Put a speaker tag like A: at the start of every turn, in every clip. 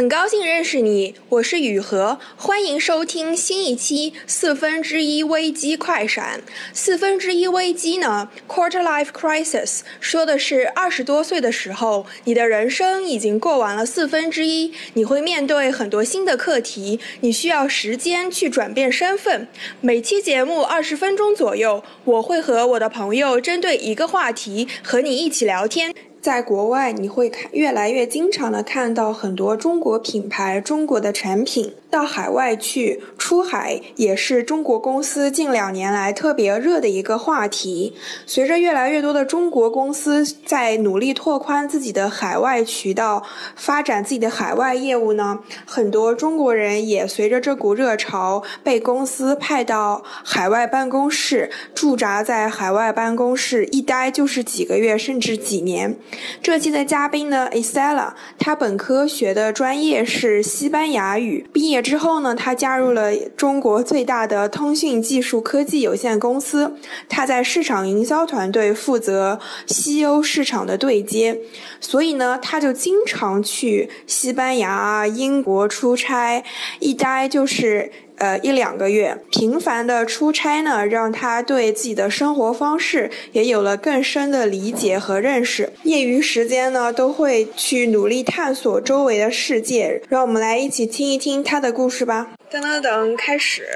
A: 很高兴认识你，我是雨禾，欢迎收听新一期四分之一危机快闪。四分之一危机呢，quarter life crisis，说的是二十多岁的时候，你的人生已经过完了四分之一，你会面对很多新的课题，你需要时间去转变身份。每期节目二十分钟左右，我会和我的朋友针对一个话题和你一起聊天。在国外，你会看越来越经常的看到很多中国品牌、中国的产品。到海外去出海也是中国公司近两年来特别热的一个话题。随着越来越多的中国公司在努力拓宽自己的海外渠道、发展自己的海外业务呢，很多中国人也随着这股热潮被公司派到海外办公室驻扎在海外办公室，一待就是几个月甚至几年。这期的嘉宾呢，Isela，他本科学的专业是西班牙语，毕业。之后呢，他加入了中国最大的通讯技术科技有限公司。他在市场营销团队负责西欧市场的对接，所以呢，他就经常去西班牙、英国出差，一待就是呃一两个月。频繁的出差呢，让他对自己的生活方式也有了更深的理解和认识。业余时间呢，都会去努力探索周围的世界。让我们来一起听一听他的。故事吧，噔噔噔，开始。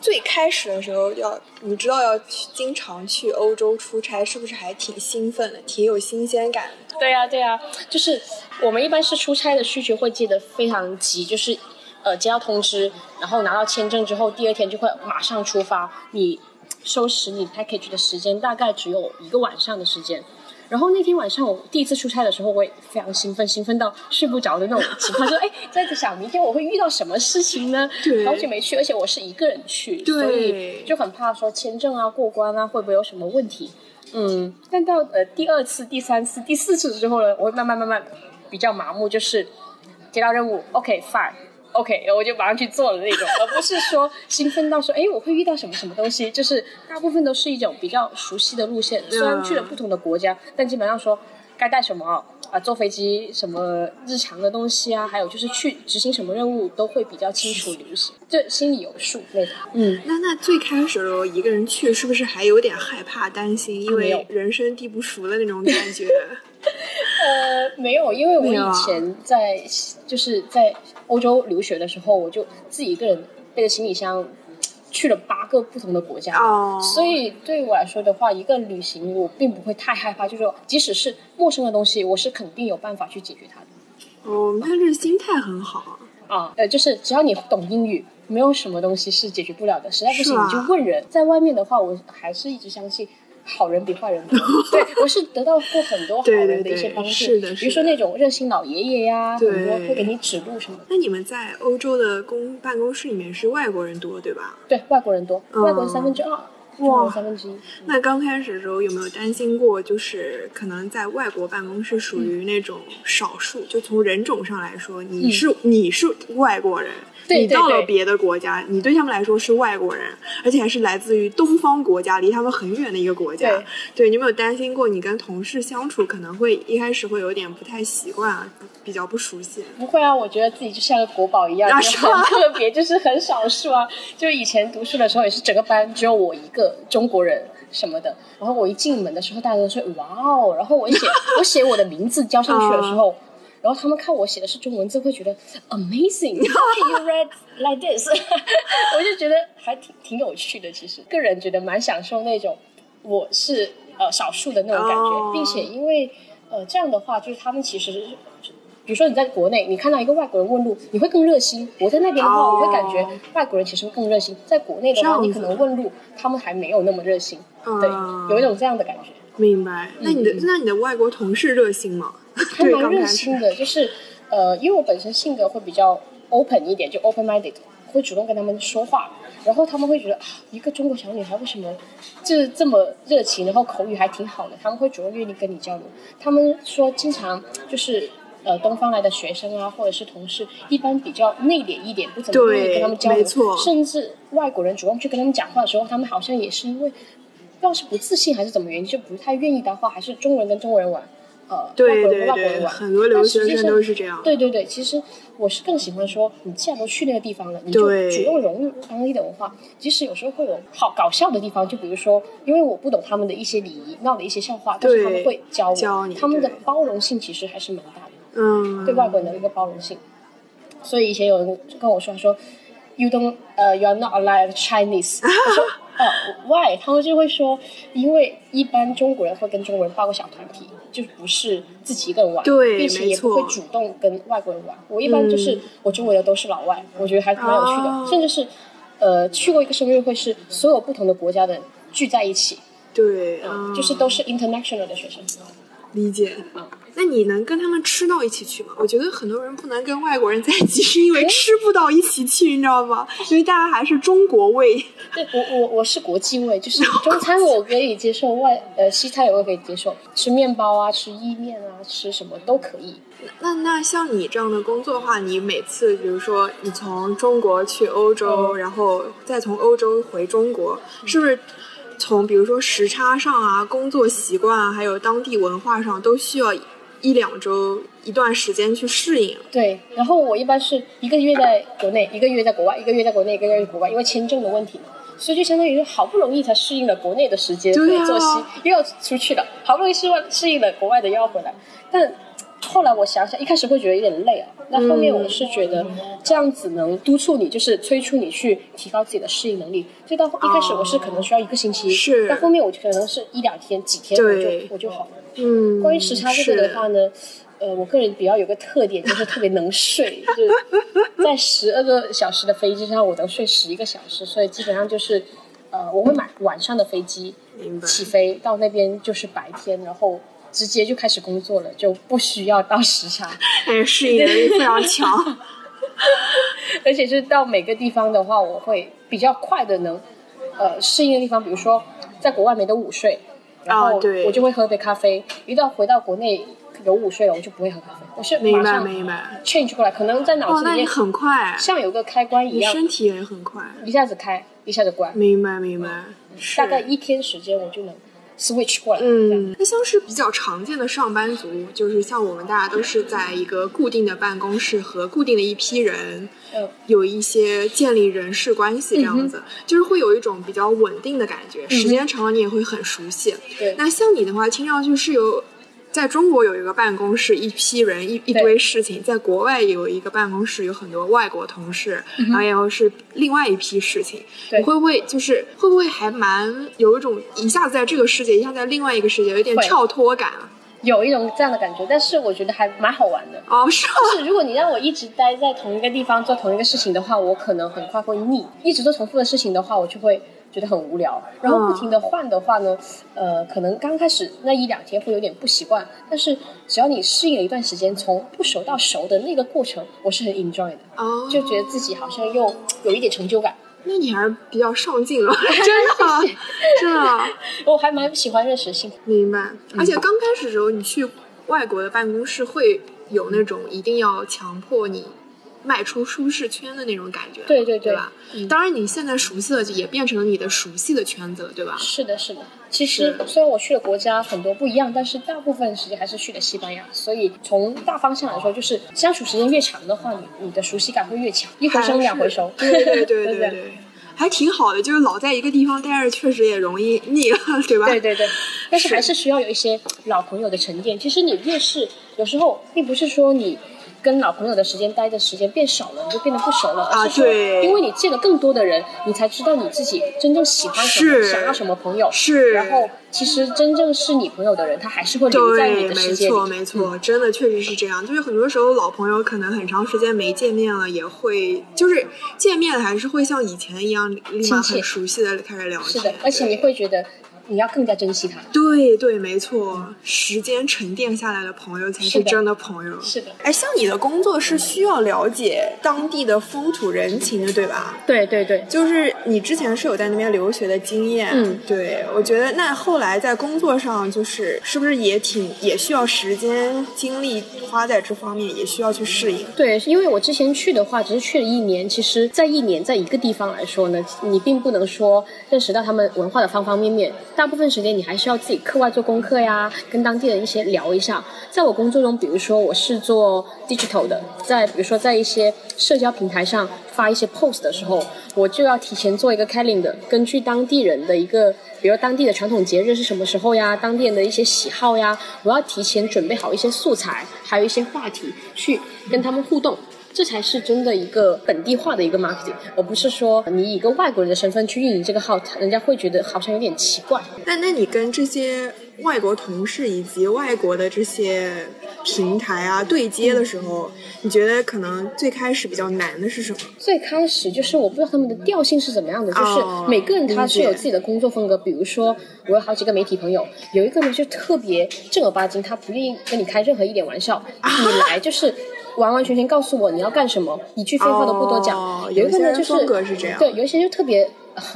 A: 最开始的时候要，你知道要去经常去欧洲出差，是不是还挺兴奋的，挺有新鲜感？
B: 对呀，对呀，就是我们一般是出差的需求会记得非常急，就是呃接到通知，然后拿到签证之后，第二天就会马上出发。你收拾你 package 的时间大概只有一个晚上的时间。然后那天晚上我第一次出差的时候，我也非常兴奋，兴奋到睡不着的那种情况。说，哎，在想明天我会遇到什么事情呢？好久没去，而且我是一个人去，所以就很怕说签证啊过关啊会不会有什么问题。嗯，但到呃第二次、第三次、第四次之后呢，我会慢慢慢慢比较麻木，就是接到任务，OK，fine。OK，我就马上去做了那种，而不是说兴奋到说，哎，我会遇到什么什么东西。就是大部分都是一种比较熟悉的路线，虽然去了不同的国家，但基本上说该带什么啊，坐飞机什么日常的东西啊，还有就是去执行什么任务都会比较清楚流行，就心里有数那种。
A: 嗯，那那最开始的时候一个人去，是不是还有点害怕、担心，因为人生地不熟的那种感觉？
B: 呃，没有，因为我以前在就是在欧洲留学的时候，我就自己一个人背着行李箱去了八个不同的国家，所以对我来说的话，一个旅行我并不会太害怕，就是说即使是陌生的东西，我是肯定有办法去解决它的。
A: 哦，那这心态很好
B: 啊。呃，就是只要你懂英语，没有什么东西是解决不了的，实在不行你就问人。在外面的话，我还是一直相信。好人比坏人多，对我是得到过很多好人的一些帮助，比如说那种热心老爷爷呀，很多会给你指路什么。
A: 那你们在欧洲的公办公室里面是外国人多对吧？
B: 对，外国人多，外国人三分之二，中国三分之一。
A: 那刚开始的时候有没有担心过，就是可能在外国办公室属于那种少数？就从人种上来说，你是你是外国人。你到了别的国家，你对他们来说是外国人，而且还是来自于东方国家，离他们很远的一个国家。对，你有没有担心过你跟同事相处可能会一开始会有点不太习惯啊，比较不熟悉？
B: 不会啊，我觉得自己就像个国宝一样，就是很特别，就是很少数啊。就以前读书的时候，也是整个班只有我一个中国人什么的。然后我一进门的时候，大家都说哇哦。然后我写 我写我的名字交上去的时候。然后他们看我写的是中文字，会觉得 amazing。You read like this，我就觉得还挺挺有趣的。其实个人觉得蛮享受那种我是呃少数的那种感觉，并且因为呃这样的话，就是他们其实，比如说你在国内，你看到一个外国人问路，你会更热心。我在那边的话，我会感觉外国人其实会更热心。在国内的话，你可能问路，他们还没有那么热心。对，有一种这样的感觉。
A: 明白。那你的那你的外国同事热心吗？
B: 还蛮热心的，就是呃，因为我本身性格会比较 open 一点，就 open minded，会主动跟他们说话，然后他们会觉得啊，一个中国小女孩为什么就是这么热情，然后口语还挺好的，他们会主动愿意跟你交流。他们说经常就是呃，东方来的学生啊，或者是同事，一般比较内敛一点，不怎么愿意跟他们交流，甚至外国人主动去跟他们讲话的时候，他们好像也是因为不知道是不自信还是怎么原因，就不太愿意搭话，还是中国人跟中国人玩。呃
A: 对
B: 外国
A: 对对，
B: 人跟外国人玩，
A: 很多留学生都是这样。
B: 对对对，其实我是更喜欢说，你既然都去那个地方了，你就主动融入当地的文化。即使有时候会有好搞笑的地方，就比如说，因为我不懂他们的一些礼仪，闹的一些笑话，但是他们会教我，
A: 教你
B: 他们的包容性其实还是蛮大的，
A: 嗯，
B: 对外国人的一个包容性。所以以前有人跟我说，他说 “You don't，呃、y o u are not alive Chinese”，我说。哦、w h y 他们就会说，因为一般中国人会跟中国人报个小团体，就不是自己一个人玩，
A: 对
B: 并且也不会主动跟外国人玩。我一般就是、我周围的都是老外，我觉得还蛮有趣的，
A: 哦
B: 甚至是呃去过一个生日会，是所有不同的国家的人聚在一起，
A: 对，
B: 嗯，
A: 嗯
B: 就是都是 international 的学生。
A: 理解
B: 嗯。
A: 那你能跟他们吃到一起去吗？我觉得很多人不能跟外国人在一起，是因为吃不到一起去，你知道吗？因为大家还是中国味。
B: 对我我我是国际味，就是中餐我可以接受，外呃西餐我也可以接受，吃面包啊，吃意面啊，吃什么都可以。
A: 那那像你这样的工作的话，你每次比如说你从中国去欧洲，
B: 嗯
A: 然后再从欧洲回中国，是不是从比如说时差上啊、工作习惯啊，还有当地文化上，都需要一两周一段时间去适应？
B: 对，然后我一般是一个月在国内，一个月在国外，一个月在国内，一个月在国外，因为签证的问题嘛，所以就相当于是好不容易才适应了国内的时间和作息，又要出去了，好不容易适应适应了国外的又要回来，但。后来我想想，一开始会觉得有点累啊，那后面我是觉得这样子能督促你，就是催促你去提高自己的适应能力。所以到一开始我是可能需要一个星期，
A: 是。
B: 到后面我就可能是一两天、几天我就我就好了。
A: 嗯，
B: 关于时差这个的话呢，呃，我个人比较有个特点，就是特别能睡，就是在十二个小时的飞机上，我能睡十一个小时，所以基本上就是，呃，我会买晚上的飞机起飞，到那边就是白天，然后直接就开始工作了，就不需要到时差，
A: 哎，适应能力非常强。
B: 而且是到每个地方的话，我会比较快的能，呃，适应的地方，比如说在国外没得午睡，然后我就会喝杯咖啡，一到回到国内有午睡了，我就不会喝咖啡，我是马上 change 过来，可能在脑
A: 哦，
B: 子里面
A: 很快，
B: 像有个开关一样，
A: 身体也很快。
B: 一下子开，一下子关，
A: 明白明白，是
B: 大概一天时间我就能 switch 过来。
A: 嗯，那像是比较常见的上班族，就是像我们大家都是在一个固定的办公室和固定的一批人，
B: 嗯
A: 有一些建立人事关系这样子，就是会有一种比较稳定的感觉，时间长了你也会很熟悉。
B: 对
A: 那像你的话，听上去是有。在中国有一个办公室，一批人，一一堆事情；在国外有一个办公室，有很多外国同事，然后是另外一批事情。
B: 对
A: 你会不会就是会不会还蛮有一种一下子在这个世界，一下子在另外一个世界，有点跳脱感啊？
B: 有一种这样的感觉，但是我觉得还蛮好玩的。
A: 哦，是？
B: 就是如果你让我一直待在同一个地方做同一个事情的话，我可能很快会腻。一直做重复的事情的话，我就会觉得很无聊。然后不停的换的话呢，呃，可能刚开始那一两天会有点不习惯，但是只要你适应了一段时间，从不熟到熟的那个过程，我是很 enjoy 的，
A: 哦，
B: 就觉得自己好像又有一点成就感。
A: 那你还是比较上进了，真的，真的
B: 我还蛮喜欢认识新。
A: 明白。而且刚开始的时候，你去外国的办公室会有那种一定要强迫你迈出舒适圈的那种感觉，
B: 对对对
A: 对吧？
B: 嗯
A: 当然，你现在熟悉的也变成了你的熟悉的圈子了，对吧？
B: 是的，是的。其实虽然我去的国家很多不一样，但是大部分时间还是去的西班牙。所以从大方向来说，就是相处时间越长的话，你你的熟悉感会越强，一回生两回熟。
A: 对对对对
B: 对
A: 还挺好的。就是老在一个地方待着，确实也容易腻了，对吧？
B: 对对对，但是
A: 是
B: 还是需要有一些老朋友的沉淀。其实你越是有时候，并不是说你跟老朋友的时间待的时间变少了，你就变得不熟了，
A: 啊对
B: 因为你见了更多的人，你才知道你自己真正喜欢什么，
A: 是
B: 想要什么朋友。
A: 是
B: 然后其实真正是你朋友的人，他还是会留在你
A: 对，
B: 的
A: 没
B: 世界里。
A: 错，没错，真的确实是这样。就是很多时候老朋友可能很长时间没见面了，也会就是见面还是会像以前一样，立马很熟悉的开始聊天。
B: 是的，而且你会觉得你要更加珍惜他。
A: 对对，没错，时间沉淀下来的朋友才
B: 是
A: 真的朋友。
B: 是的，
A: 哎，像你的工作是需要了解当地的风土人情的，对吧？
B: 对对对，
A: 就是你之前是有在那边留学的经验，
B: 嗯
A: 对，我觉得那后来在工作上，就是是不是也挺也需要时间精力花在这方面，也需要去适应。
B: 对，因为我之前去的话，只是去了一年。其实，在一年在一个地方来说呢，你并不能说认识到他们文化的方方面面。大部分时间你还是要自己课外做功课呀，跟当地人一些聊一下。在我工作中，比如说我是做 digital 的，在比如说在一些社交平台上发一些 post 的时候，我就要提前做一个 calendar，根据当地人的一个，比如当地的传统节日是什么时候呀，当地人的一些喜好呀，我要提前准备好一些素材，还有一些话题去跟他们互动。这才是真的一个本地化的一个 marketing，而不是说你以一个外国人的身份去运营这个号，人家会觉得好像有点奇怪。
A: 那那你跟这些外国同事以及外国的这些平台啊对接的时候，你觉得可能最开始比较难的是什么？
B: 最开始就是我不知道他们的调性是怎么样的，就是每个人他是有自己的工作风格。比如说我有好几个媒体朋友，有一个呢就特别正儿八经，他不愿意跟你开任何一点玩笑，你来就是。完完全全告诉我你要干什么，一句废话都不多讲。
A: 有
B: 一个呢就是对，有一些就特别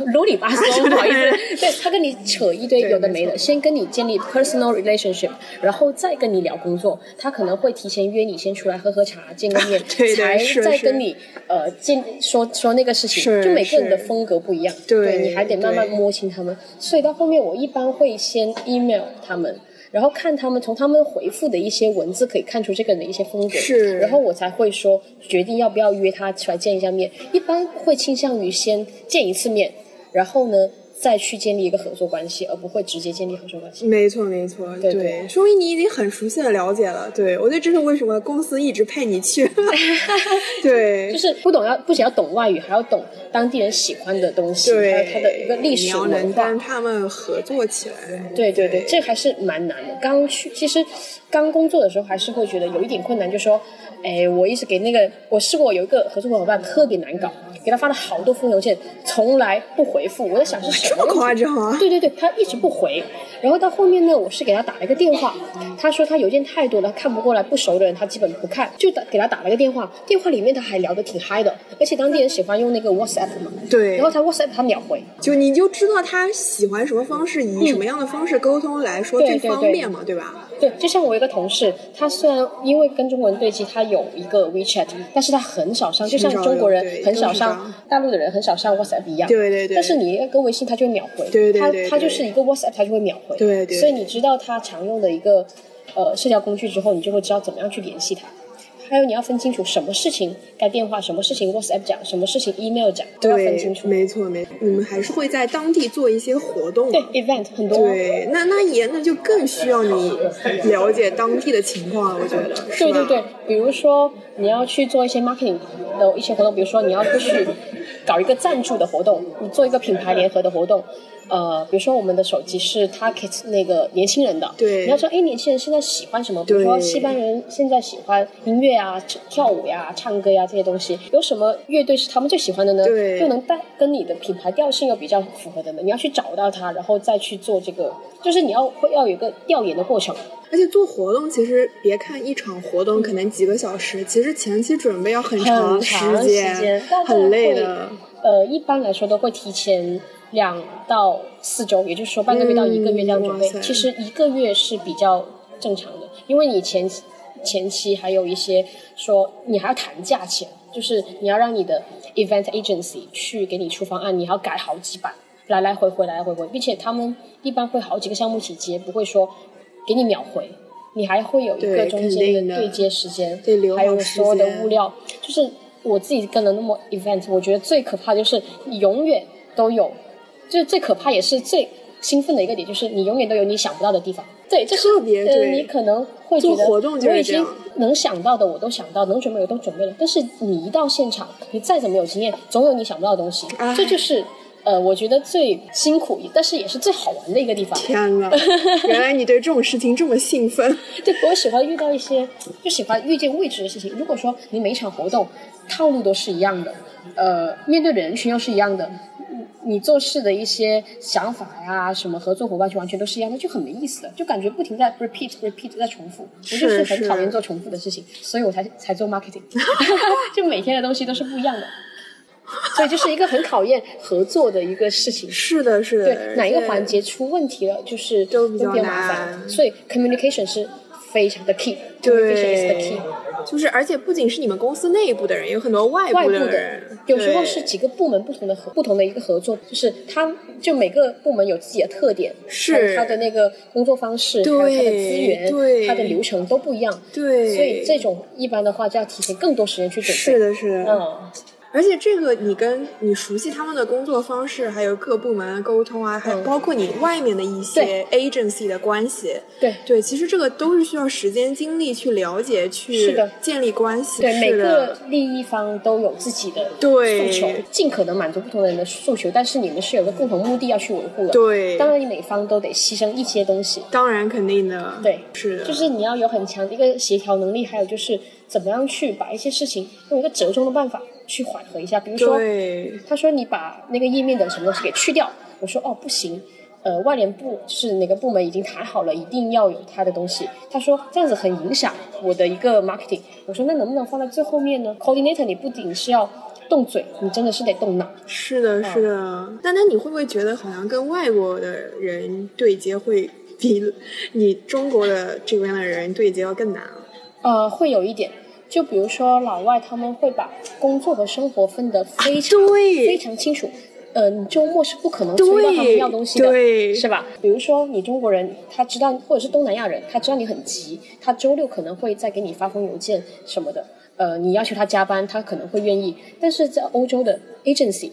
B: 啰里吧嗦，不好意思。对他跟你扯一堆有的没的，先跟你建立 personal relationship，然后再跟你聊工作。他可能会提前约你先出来喝喝茶，见个面，才再跟你呃见说说那个事情。就每个人的风格不一样，对，你还得慢慢摸清他们。所以到后面我一般会先 email 他们。然后看他们从他们回复的一些文字，可以看出这个人的一些风格。
A: 是，
B: 然后我才会说决定要不要约他出来见一下面。一般会倾向于先见一次面，然后呢。再去建立一个合作关系，而不会直接建立合作关系。
A: 没错，没错，对，说明你已经很熟悉的了解了。对，我觉得这是为什么公司一直派你去。对，
B: 就是不懂要不仅要懂外语，还要懂当地人喜欢的东西，还有他的一个历史文化。
A: 跟他们合作起来。
B: 对对对，这还是蛮难的。刚去，其实刚工作的时候还是会觉得有一点困难，就说。哎，我一直给那个，我试过有一个合作伙伴特别难搞，给他发了好多封邮件，从来不回复。我在想是什么
A: 夸张啊？
B: 对对对，他一直不回。然后到后面呢，我是给他打了一个电话，他说他邮件太多了，看不过来，不熟的人他基本不看，就打给他打了个电话。电话里面他还聊得挺嗨的，而且当地人喜欢用那个 WhatsApp 嘛。
A: 对。
B: 然后他 WhatsApp 他秒回，
A: 就你就知道他喜欢什么方式，以什么样的方式沟通来说最方便嘛，
B: 对
A: 吧？
B: 对，就像我一个同事，他虽然因为跟中国人对接，他有一个 WeChat，但是他很少上，就像中国人很少上，大陆的人很少上 WhatsApp 一样。
A: 对对对。
B: 但是你跟微信，他就会秒回。
A: 对对对。
B: 他他就是一个 WhatsApp，他就会秒回。
A: 对对。
B: 所以你知道他常用的一个呃社交工具之后，你就会知道怎么样去联系他。还有你要分清楚什么事情该电话，什么事情 WhatsApp 讲，什么事情 email 讲，都要分清楚。
A: 没错，没错。你们还是会在当地做一些活动，
B: 对 event 很多。
A: 对，那那也那就更需要你了解当地的情况了，我觉得。
B: 对对对，比如说你要去做一些 marketing 的一些活动，比如说你要去搞一个赞助的活动，你做一个品牌联合的活动。呃，比如说我们的手机是 target 那个年轻人的，
A: 对，
B: 你要说，哎，年轻人现在喜欢什么？比如说西班牙人现在喜欢音乐啊，跳舞呀，唱歌呀这些东西，有什么乐队是他们最喜欢的呢？
A: 对，
B: 又能带跟你的品牌调性又比较符合的呢？你要去找到它，然后再去做这个，就是你要会要有一个调研的过程。
A: 而且做活动，其实别看一场活动可能几个小时，其实前期准备要
B: 很
A: 长
B: 时
A: 间，很累的。
B: 呃，一般来说都会提前。两到四周，也就是说半个月到一个月这样准备。其实一个月是比较正常的，因为你前前期还有一些说你还要谈价钱，就是你要让你的 event agency 去给你出方案，你还要改好几版，来来回回来来回回，并且他们一般会好几个项目一起接，不会说给你秒回，你还会有一个中间的对接时间，还有所有的物料。就是我自己跟了那么 event，我觉得最可怕就是你永远都有。就是最可怕也是最兴奋的一个点，就是你永远都有你想不到的地方。对，这
A: 特别对。
B: 你可能会觉得
A: 我
B: 已经能想到的我都想到，能准备的都准备了。但是你一到现场，你再怎么有经验，总有你想不到的东西。这就是呃，我觉得最辛苦，但是也是最好玩的一个地方。
A: 天呐，原来你对这种事情这么兴奋。
B: 对，我喜欢遇到一些，就喜欢遇见未知的事情。如果说你每一场活动套路都是一样的，呃，面对的人群又是一样的。你做事的一些想法呀，什么合作伙伴就完全都是一样的，就很没意思的，就感觉不停在 repeat repeat 在重复，我就是很讨厌做重复的事情，所以我才才做 marketing，就每天的东西都是不一样的，所以就是一个很考验合作的一个事情。
A: 是的，是的。
B: 对，哪一个环节出问题了，就是
A: 都比较
B: 麻烦，所以 communication 是非常的 key，
A: 对
B: is the key。
A: 就是，而且不仅是你们公司内部的人，有很多外部
B: 外部的
A: 人，
B: 有时候是几个部门不同的合不同的一个合作，就是他就每个部门有自己的特点，
A: 是。
B: 他的那个工作方式，还
A: 对
B: 有他的资源，
A: 对。
B: 他的流程都不一样，
A: 对，
B: 所以这种一般的话就要提前更多时间去准备。
A: 是的，是的，
B: 嗯，
A: 而且这个你跟你熟悉他们的工作方式，还有各部门的沟通啊，还
B: 有
A: 包括你外面的一些 agency 的关系，
B: 对
A: 对，其实这个都是需要时间精力去了解、去建立关系。
B: 对，每个利益方都有自己的诉求，尽可能满足不同的人的诉求，但是你们是有个共同目的要去维护的。
A: 对，
B: 当然你每方都得牺牲一些东西。
A: 当然肯定的，
B: 对，
A: 是的，
B: 就是你要有很强的一个协调能力，还有就是怎么样去把一些事情用一个折中的办法去缓和一下。比如说，
A: 对，
B: 他说你把那个页面的什么东西给去掉，我说哦不行，呃外联部是哪个部门已经谈好了，一定要有他的东西。他说这样子很影响我的一个 marketing。我说那能不能放在最后面呢？coordinator 你不仅是要动嘴，你真的是得动脑。
A: 是的，是的。那那你会不会觉得好像跟外国的人对接会比你中国的这边的人对接要更难？
B: 呃，会有一点，就比如说老外他们会把工作和生活分得非常、非常清楚。呃，你周末是不可能催到他们要东西的，
A: 对
B: 是吧？比如说你中国人，他知道，或者是东南亚人，他知道你很急，他周六可能会再给你发封邮件什么的。呃，你要求他加班，他可能会愿意。但是在欧洲的 agency，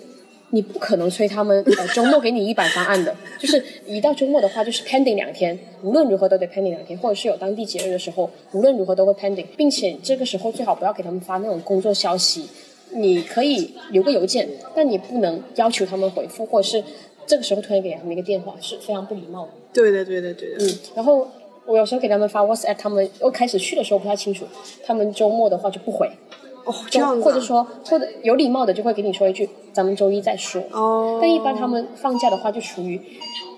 B: 你不可能催他们呃周末给你一版方案的，就是一到周末的话就是 pending 两天，无论如何都得 pending 两天，或者是有当地节日的时候，无论如何都会 pending，并且这个时候最好不要给他们发那种工作消息，你可以留个邮件，但你不能要求他们回复，或者是这个时候突然给他们一个电话是非常不礼貌的。
A: 对的，对的，对的。
B: 嗯，然后我有时候给他们发 WhatsApp，他们我开始去的时候不太清楚，他们周末的话就不回，
A: 哦，这样
B: 或者说或者有礼貌的就会给你说一句咱们周一再说。
A: 哦，
B: 但一般他们放假的话就属于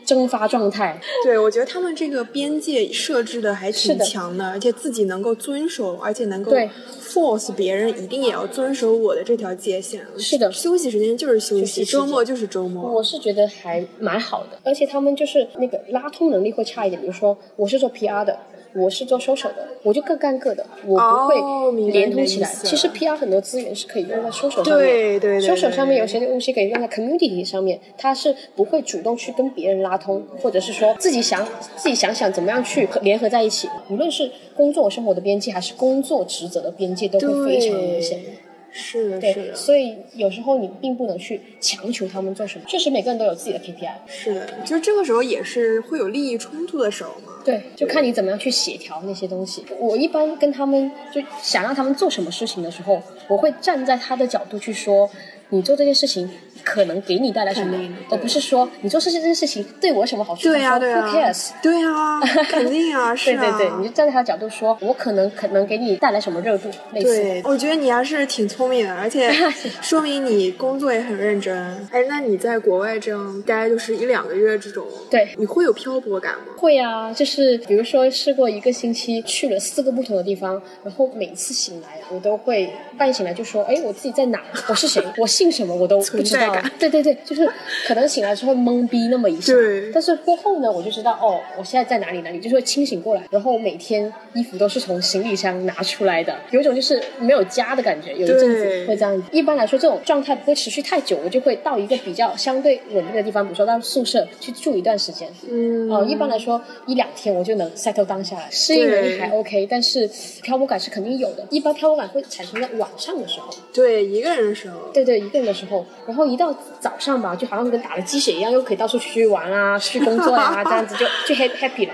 B: 蒸发状态。
A: 对，我觉得他们这个边界设置的还挺强的，而且自己能够遵守，而且能够
B: 对
A: force 别人一定也要遵守我的这条界限。
B: 是的
A: 休息时间就是休息，周末就是周末。
B: 我是觉得还蛮好的，而且他们就是那个拉通能力会差一点。比如说，我是做 PR 的，我是做收手的，我就各干各的，我不会连通起来。其实 PR 很多资源是可以用在收手上面，
A: 对对对
B: 收手上面有些东西可以用在 community 上面，他是不会主动去跟别人拉通，或者是说自己想自己想想怎么样去联合在一起。无论是工作生活的边界，还是工作职责的边界，都会非常明显。
A: 是的，是
B: 对，
A: 的，
B: 所以有时候你并不能去强求他们做什么。确实，每个人都有自己的 KPI。
A: 是的，就这个时候也是会有利益冲突的时候嘛。
B: 对，就看你怎么样去协调那些东西。我一般跟他们就想让他们做什么事情的时候，我会站在他的角度去说，你做这件事情可能给你带来什么
A: 肯定，
B: 而不是说你做事这件事情对我有什么好处。
A: 对呀、对
B: cares？
A: 对啊、肯定啊，是啊。
B: 对对对，你就站在他的角度说，我可能可能给你带来什么热度，类似
A: 对，我觉得你还是挺聪明的，而且 说明你工作也很认真。哎，那你在国外这样待就是一两个月这种，
B: 对
A: 你会有漂泊感吗？
B: 会啊，就是比如说试过一个星期去了四个不同的地方，然后每次醒来我都会半夜醒来就说，哎，我自己在哪？我是谁？我姓什么？我都不知道 对对对，就是可能醒来之后懵逼那么一下，
A: 对
B: 但是过后呢，我就知道哦，我现在在哪里哪里，就是会清醒过来。然后每天衣服都是从行李箱拿出来的，有一种就是没有家的感觉。有一阵子会这样子。一般来说，这种状态不会持续太久，我就会到一个比较相对稳定的地方，比如说到宿舍去住一段时间。
A: 嗯，
B: 哦，一般来说一两天我就能 settle down 下来，适应能力还 OK，但是漂泊感是肯定有的。一般漂泊感会产生在晚上的时候，
A: 对，一个人的时候，
B: 对对，一个人的时候，然后一到早上吧，就好像跟打了鸡血一样，又可以到处出去玩啊，去工作呀、这样子就就 happy happy 了。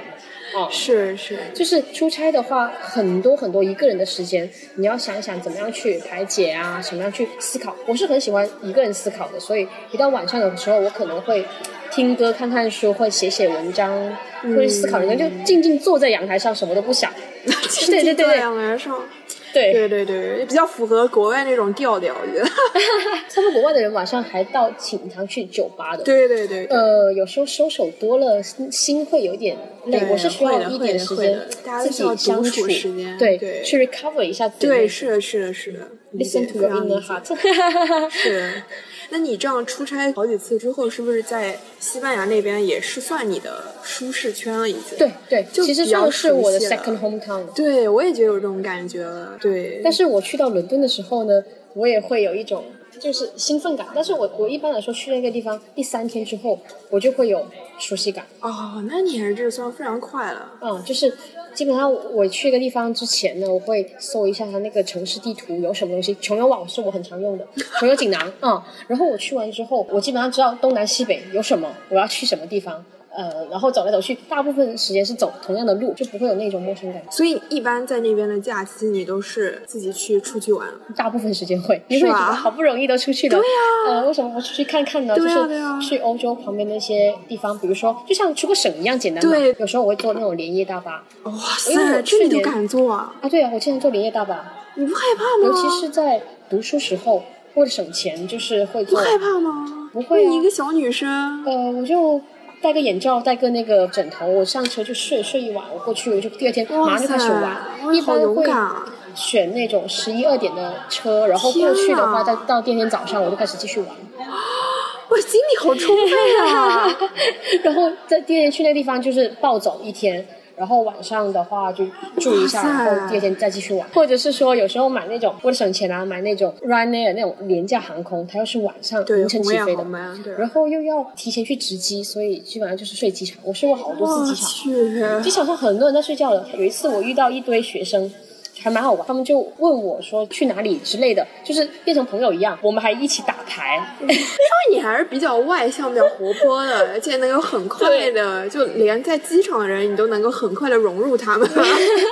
B: 哦，
A: 是是，
B: 就是出差的话，很多很多一个人的时间，你要想想怎么样去排解啊，怎么样去思考。我是很喜欢一个人思考的，所以一到晚上的时候，我可能会听歌、看看书，会写写文章，或者思考人家，就静静坐在阳台上，什么都不想。对对对对
A: 两个人上，
B: 对，
A: 对对对，也比较符合国外那种调调，我觉得。
B: 他们国外的人晚上还到挺常去酒吧的。
A: 对对对，
B: 呃，有时候收手多了，心心会有点累。
A: 对
B: 我是需要一点时间
A: 大家
B: 自
A: 都需要
B: 己相
A: 处
B: 处，
A: 时间
B: 对，
A: 对
B: 去 recover 一下自己
A: 对，是的，是的，是的。
B: Listen to your inner heart。
A: 是。那你这样出差好几次之后，是不是在西班牙那边也是算你的舒适圈了？已经
B: 对对，
A: 就
B: 其实算是我的 second hometown。
A: 对，我也觉得有这种感觉了。对，
B: 但是我去到伦敦的时候呢，我也会有一种就是兴奋感。但是我我一般来说去那个地方第三天之后，我就会有熟悉感。
A: 哦，那你还是这个算非常快了。
B: 嗯，就是基本上我去一个地方之前呢，我会搜一下它那个城市地图有什么东西。穷游网是我很常用的，穷游锦囊。嗯，然后我去完之后，我基本上知道东南西北有什么，我要去什么地方。呃，然后走来走去，大部分时间是走同样的路，就不会有那种陌生感。
A: 所以一般在那边的假期，你都是自己去出去玩。
B: 大部分时间会，因为觉
A: 吧
B: 得好不容易都出去了，
A: 对呀
B: 呃，为什么不出去看看呢？
A: 对呀
B: 就是去欧洲旁边的一些地方，比如说就像出个省一样简单嘛。
A: 对
B: 有时候我会坐那种连夜大巴
A: 哇
B: 因为我
A: 塞，这你都敢坐啊？
B: 啊，对啊，我经常坐连夜大巴，
A: 你不害怕吗？
B: 尤其是在读书时候，为了省钱，就是会坐。
A: 不害怕吗？
B: 不会啊
A: 你一个小女生，
B: 呃，我就戴个眼罩，戴个那个枕头，我上车就睡睡一晚，我过去我就第二天马上就开始玩。一般会！选那种十一二点的车，然后过去的话，再到第二天早上我就开始继续玩。
A: 我精力好充沛啊！
B: 然后在第二天去那个地方就是暴走一天，然后晚上的话就住一下，然后第二天再继续玩。或者是说有时候买那种为了省钱啊，买那种 Ryanair 那种廉价航空，它又是晚上
A: 对，
B: 凌晨起飞的
A: 嘛。对。
B: 然后又要提前去值机，所以基本上就是睡机场。我睡过好多次机场，
A: 去，
B: 机场上很多人在睡觉的。有一次我遇到一堆学生，还蛮好玩，他们就问我说去哪里之类的，就是变成朋友一样。我们还一起打牌，
A: 因为你还是比较外向、比较活泼的，而且能够很快的，就连在机场的人，你都能够很快的融入他们。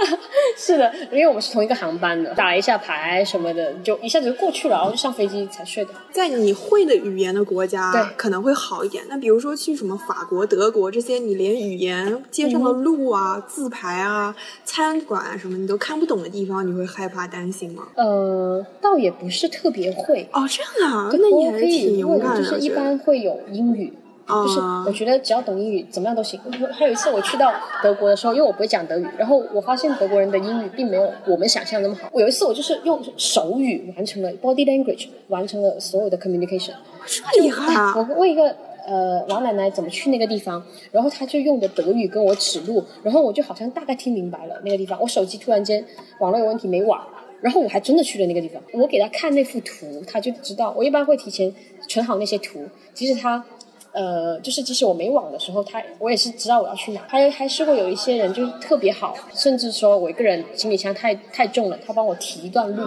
B: 是的，因为我们是同一个航班的，打一下牌什么的，就一下子就过去了，然后就上飞机才睡的。
A: 在你会的语言的国家，
B: 对
A: 可能会好一点。那比如说去什么法国、德国这些，你连语言、街上的路啊、字牌啊、餐馆啊什么你都看不懂的地方，你会害怕、担心吗？
B: 呃，倒也不是特别会，
A: 哦，这样啊，那你还是
B: 我可以问，
A: 挺勇敢的。
B: 就是一般会有英语。就是
A: 啊
B: 我觉得只要懂英语，怎么样都行。还有一次我去到德国的时候，因为我不会讲德语，然后我发现德国人的英语并没有我们想象那么好。我有一次我就是用手语完成了 body language，完成了所有的 communication。
A: 这么厉害啊！
B: 我问一个呃老奶奶怎么去那个地方，然后她就用的德语跟我指路，然后我就好像大概听明白了那个地方。我手机突然间网络有问题没网，然后我还真的去了那个地方。我给她看那幅图，她就知道。我一般会提前存好那些图，即使她。呃，就是即使我没网的时候，他我也是知道我要去哪。还还是会有一些人就是特别好，甚至说我一个人行李箱太太重了，他帮我提一段路。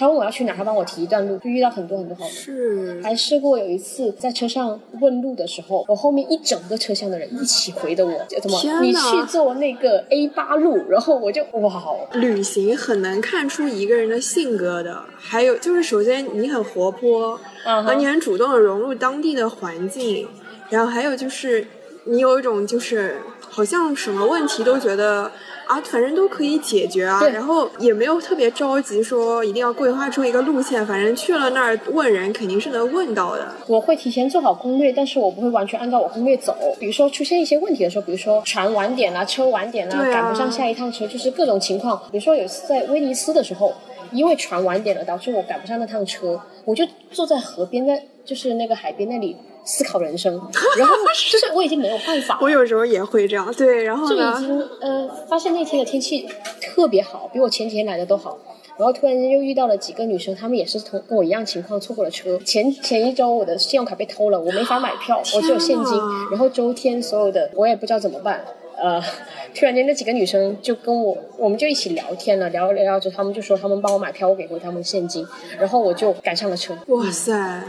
B: 他问我要去哪，他帮我提一段路，就遇到很多很多好人。
A: 是
B: 还试过有一次在车上问路的时候，我后面一整个车厢的人一起回的我，怎么你去坐那个 A 八路，然后我就哇，
A: 旅行很难看出一个人的性格的。还有就是，首先你很活泼，
B: 嗯
A: 你很主动的融入当地的环境，然后还有就是你有一种就是好像什么问题都觉得。啊，反正都可以解决啊，
B: 对
A: 然后也没有特别着急说一定要规划出一个路线，反正去了那儿问人肯定是能问到的。
B: 我会提前做好攻略，但是我不会完全按照我攻略走。比如说出现一些问题的时候，比如说船晚点啦、车晚点啦、
A: 对啊
B: 赶不上下一趟车，就是各种情况。比如说有一次在威尼斯的时候，因为船晚点了，导致我赶不上那趟车，我就坐在河边，在就是那个海边那里思考人生，然后 就是我已经没有办法了。
A: 我有时候也会这样，对，然后
B: 就已？经呃发现那天的天气特别好，比我前几天来的都好。然后突然间又遇到了几个女生，她们也是同跟我一样情况，错过了车。前前一周我的信用卡被偷了，我没法买票，我只有现金。然后周天所有的我也不知道怎么办。呃，突然间那几个女生就跟我，我们就一起聊天了，聊着聊着，她们就说她们帮我买票，我给过她们现金，然后我就赶上了车。
A: 哇塞，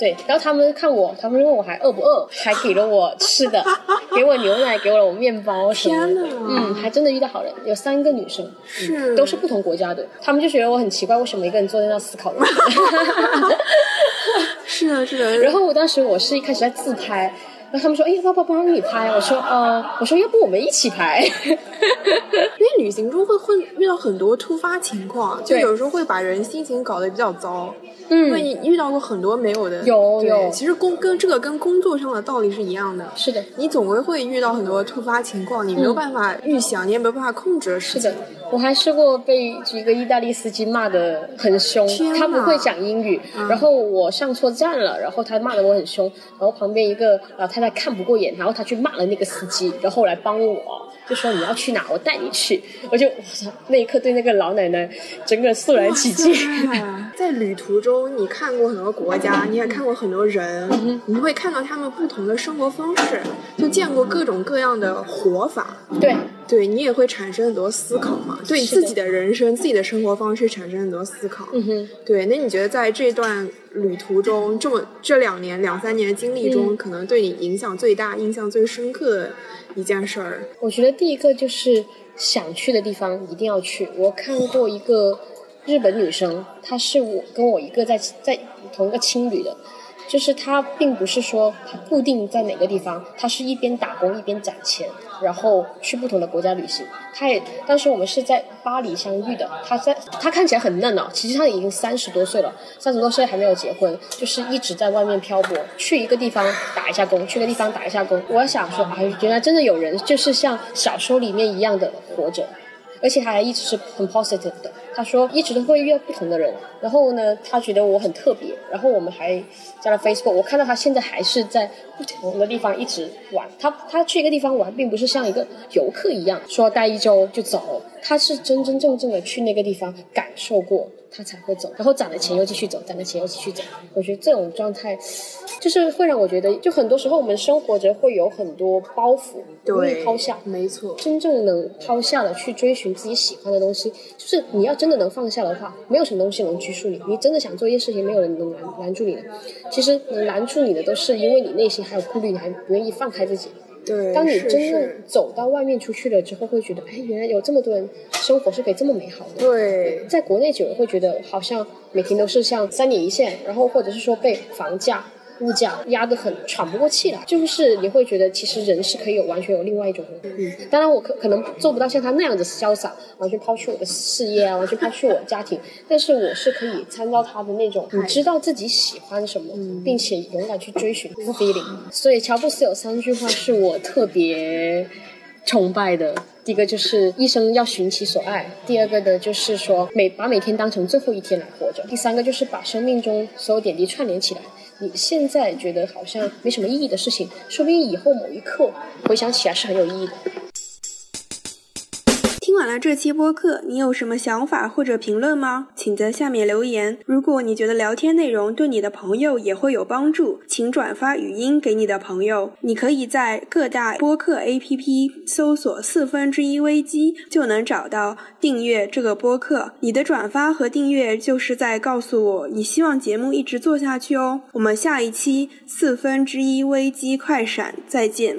B: 对，然后他们看我，他们问我还饿不饿，还给了我吃的，给我牛奶，给了我面包什么的。嗯，还真的遇到好人，有三个女生，嗯
A: 是
B: 都是不同国家的，他们就觉得我很奇怪，为什么一个人坐在那思考？
A: 是的，是的。
B: 然后我当时我是一开始在自拍，然后他们说，哎，要不要帮你拍？我说，呃，我说要不我们一起拍。
A: 因为旅行中会会遇到很多突发情况，就有时候会把人心情搞得比较糟。因为
B: 嗯，
A: 你遇到过很多没有的，
B: 有有
A: 其实工跟这个跟工作上的道理是一样的。
B: 是的，
A: 你总归会遇到很多突发情况，你没有办法预想，你也没有办法控制的事情。
B: 是的。我还试过被一个意大利司机骂的很凶，他不会讲英语，然后我上错站了，然后他骂的我很凶，然后旁边一个老太太看不过眼，然后她去骂了那个司机，然后来帮我，就说你要去哪，我带你去，我就我操，那一刻对那个老奶奶整个肃然起敬。
A: 在旅途中，你看过很多国家，你也看过很多人，你会看到他们不同的生活方式，就见过各种各样的活法。
B: 对，
A: 对你也会产生很多思考嘛，对你自己的人生、自己的生活方式产生很多思考。
B: 嗯哼。
A: 对，那你觉得在这段旅途中，这么这两年、两三年的经历中，
B: 嗯
A: 可能对你影响最大、印象最深刻的一件事儿？
B: 我觉得第一个就是想去的地方一定要去。我看过一个日本女生，她是我跟我一个在在同一个青旅的，就是她并不是说她固定在哪个地方，她是一边打工一边攒钱，然后去不同的国家旅行。她也当时我们是在巴黎相遇的，她在她看起来很嫩哦，其实她已经三十多岁了，三十多岁还没有结婚，就是一直在外面漂泊，去一个地方打一下工，去一个地方打一下工。我想说，哎，原来真的有人就是像小说里面一样的活着。而且他还一直是很 positive 的。他说一直都会遇到不同的人，然后呢，他觉得我很特别，然后我们还加了 Facebook。我看到他现在还是在不同的地方一直玩。他他去一个地方玩，并不是像一个游客一样说待一周就走，他是真真正正的去那个地方感受过，他才会走。然后攒了钱又继续走，攒了钱又继续走。我觉得这种状态，就是会让我觉得，就很多时候我们生活着会有很多包袱，容易抛下。
A: 没错。
B: 真正能抛下了去追寻自己喜欢的东西，就是你要真的能放下的话，没有什么东西能拘束你。你真的想做一件事情，没有人能拦拦住你的。其实能拦住你的，都是因为你内心还有顾虑，你还不愿意放开自己。
A: 对，
B: 当你真正走到外面出去了之后，会觉得，哎，原来有这么多人生活是可以这么美好的。
A: 对
B: 在国内久了会觉得好像每天都是像三点一线，然后或者是说被房价、物价压得很喘不过气来，就是你会觉得其实人是可以有完全有另外一种嗯，当然我可可能做不到像他那样的潇洒，完全抛弃我的事业啊，完全抛弃我的家庭，但是我是可以参照他的那种，你知道自己喜欢什么，并且勇敢去追寻 feeling。所以乔布斯有三句话是我特别。崇拜的。第一个就是一生要寻其所爱，第二个呢就是说每把每天当成最后一天来活着，第三个就是把生命中所有点滴串联起来。你现在觉得好像没什么意义的事情，说不定以后某一刻回想起来是很有意义的。
A: 听完了这期播客，你有什么想法或者评论吗？请在下面留言。如果你觉得聊天内容对你的朋友也会有帮助，请转发语音给你的朋友。你可以在各大 播客 APP 搜索“四分之一危机”，就能找到订阅这个播客。你的转发和订阅就是在告诉我你希望节目一直做下去哦。我们下一期四分之一危机快闪再见。